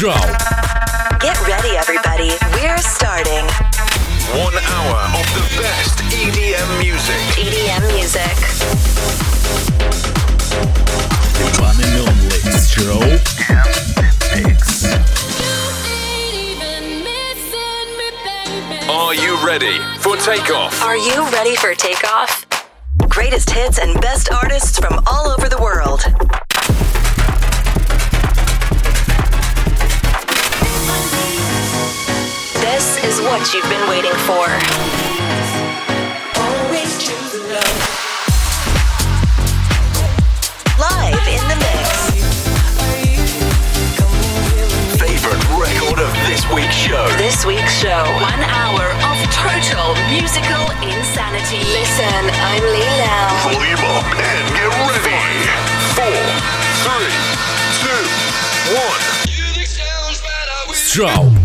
Stroll. Get ready, everybody. We're starting One hour of the best EDM music. EDM music. The one and only Mix. Are you ready for takeoff? Are you ready for takeoff? Greatest hits and best artists from all over the world. Is what you've been waiting for. Live in the mix. Favorite record of this week's show. This week's show. One hour of total musical insanity. Listen, I'm Lee Volume up and get ready. Four, three, two, one. Stroll.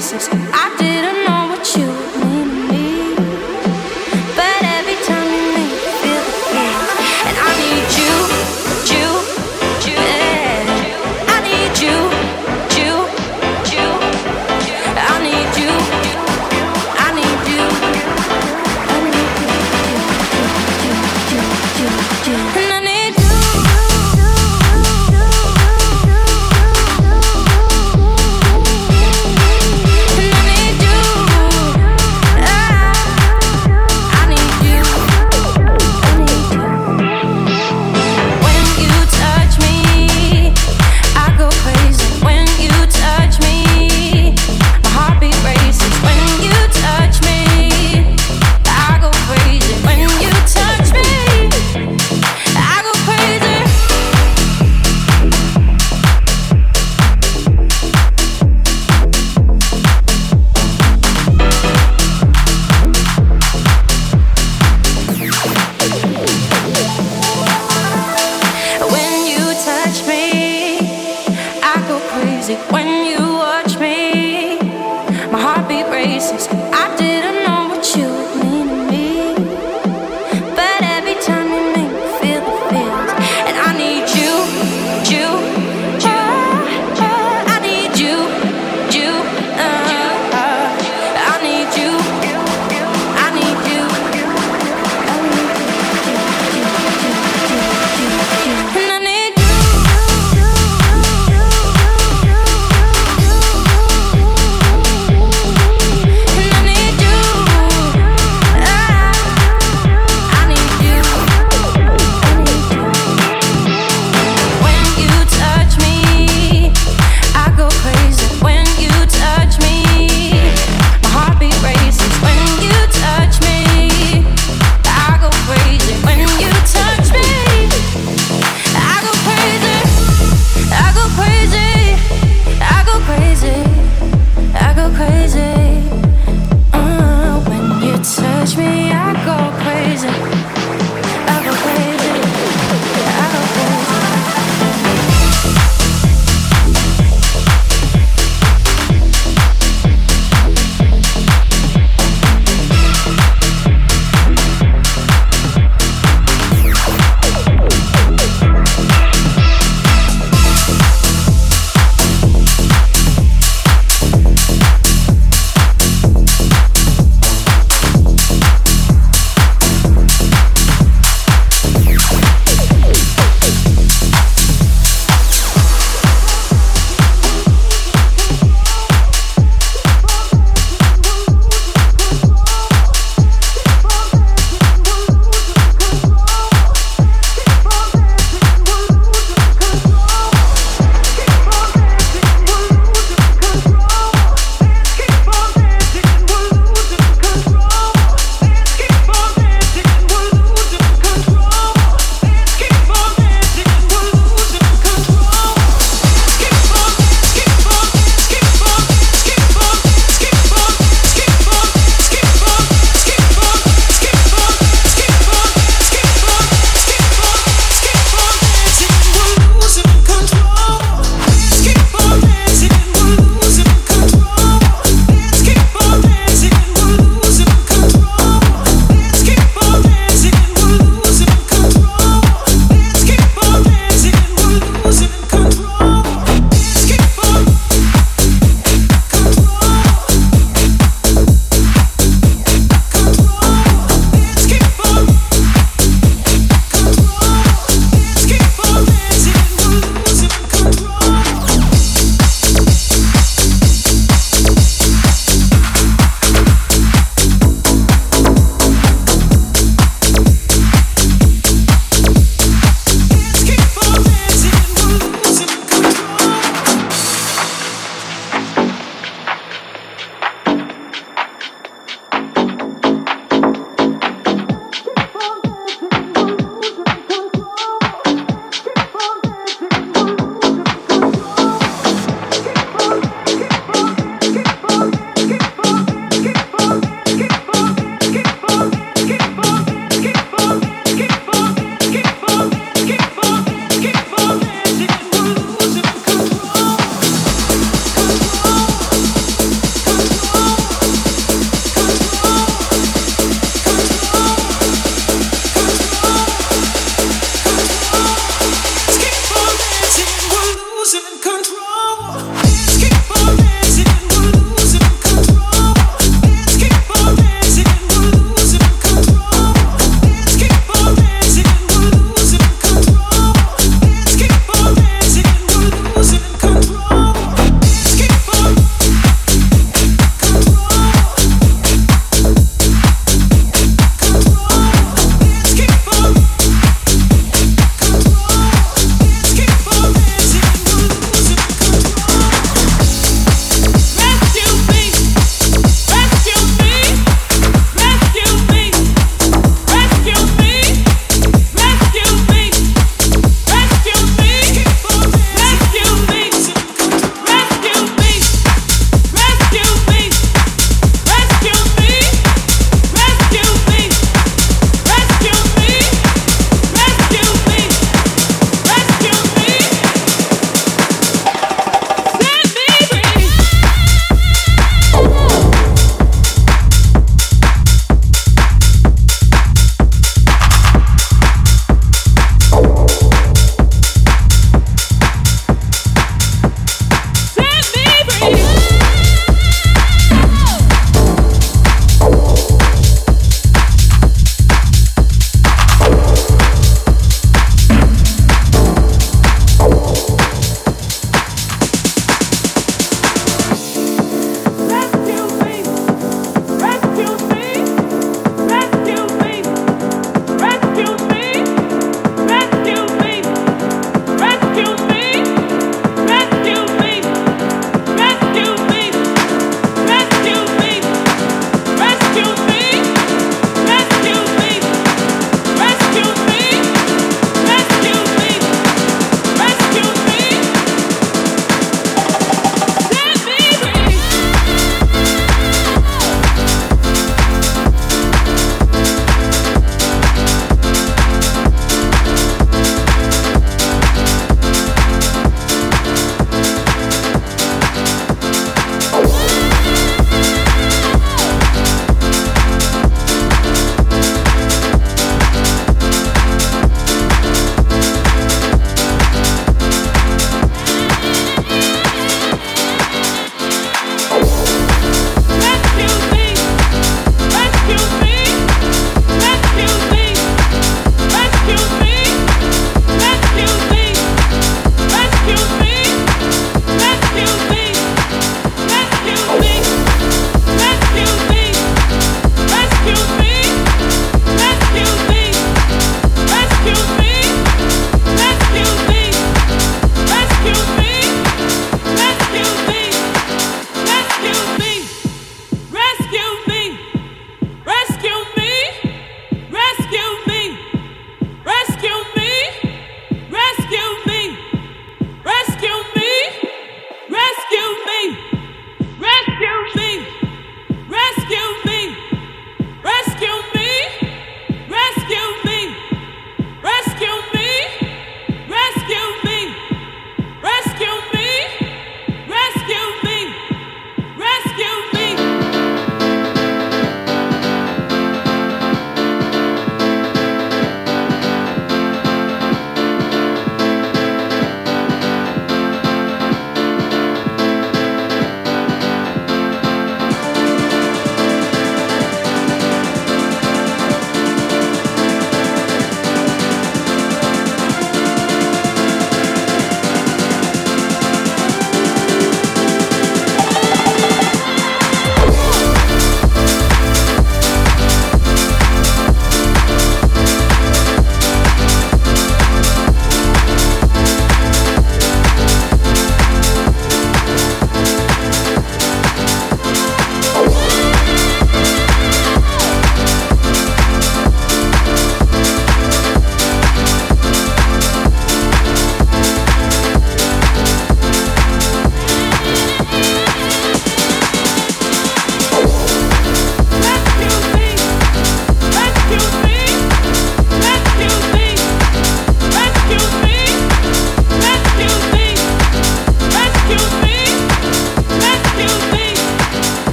Braces.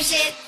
Shit.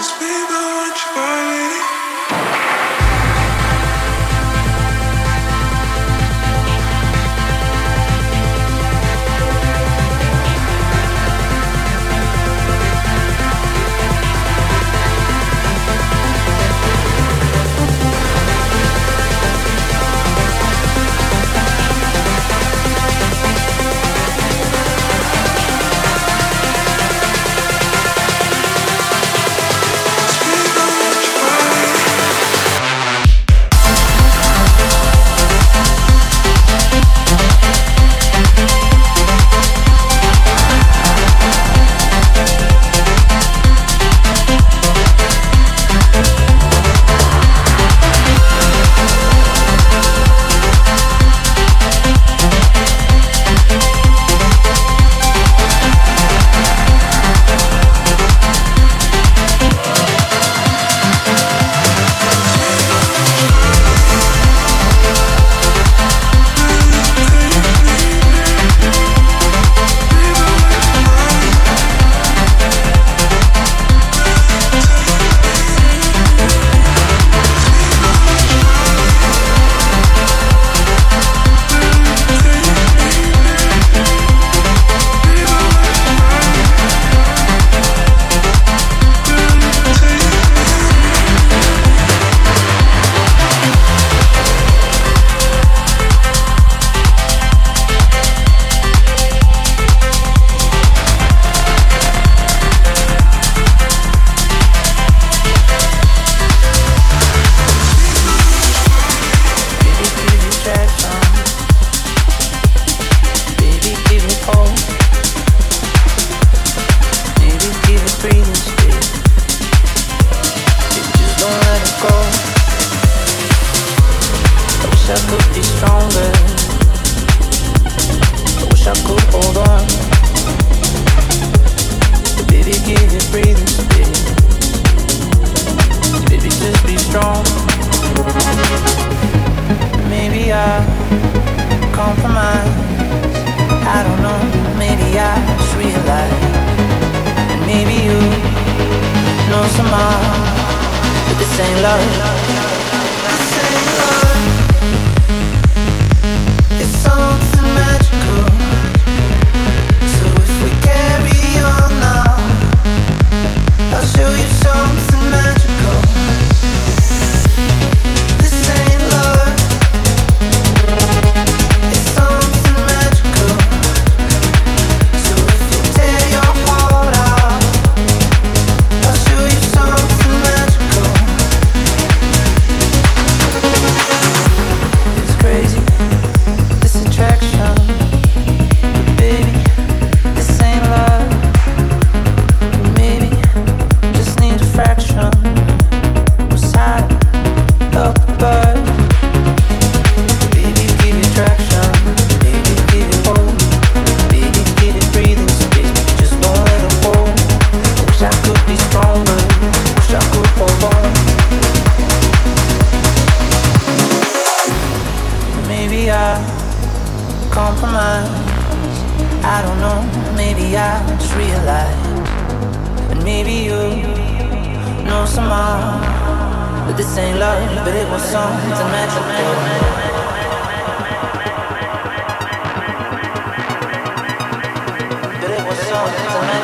Cause we go and try somehow. But this ain't love, but it was something magical. But it was something magical.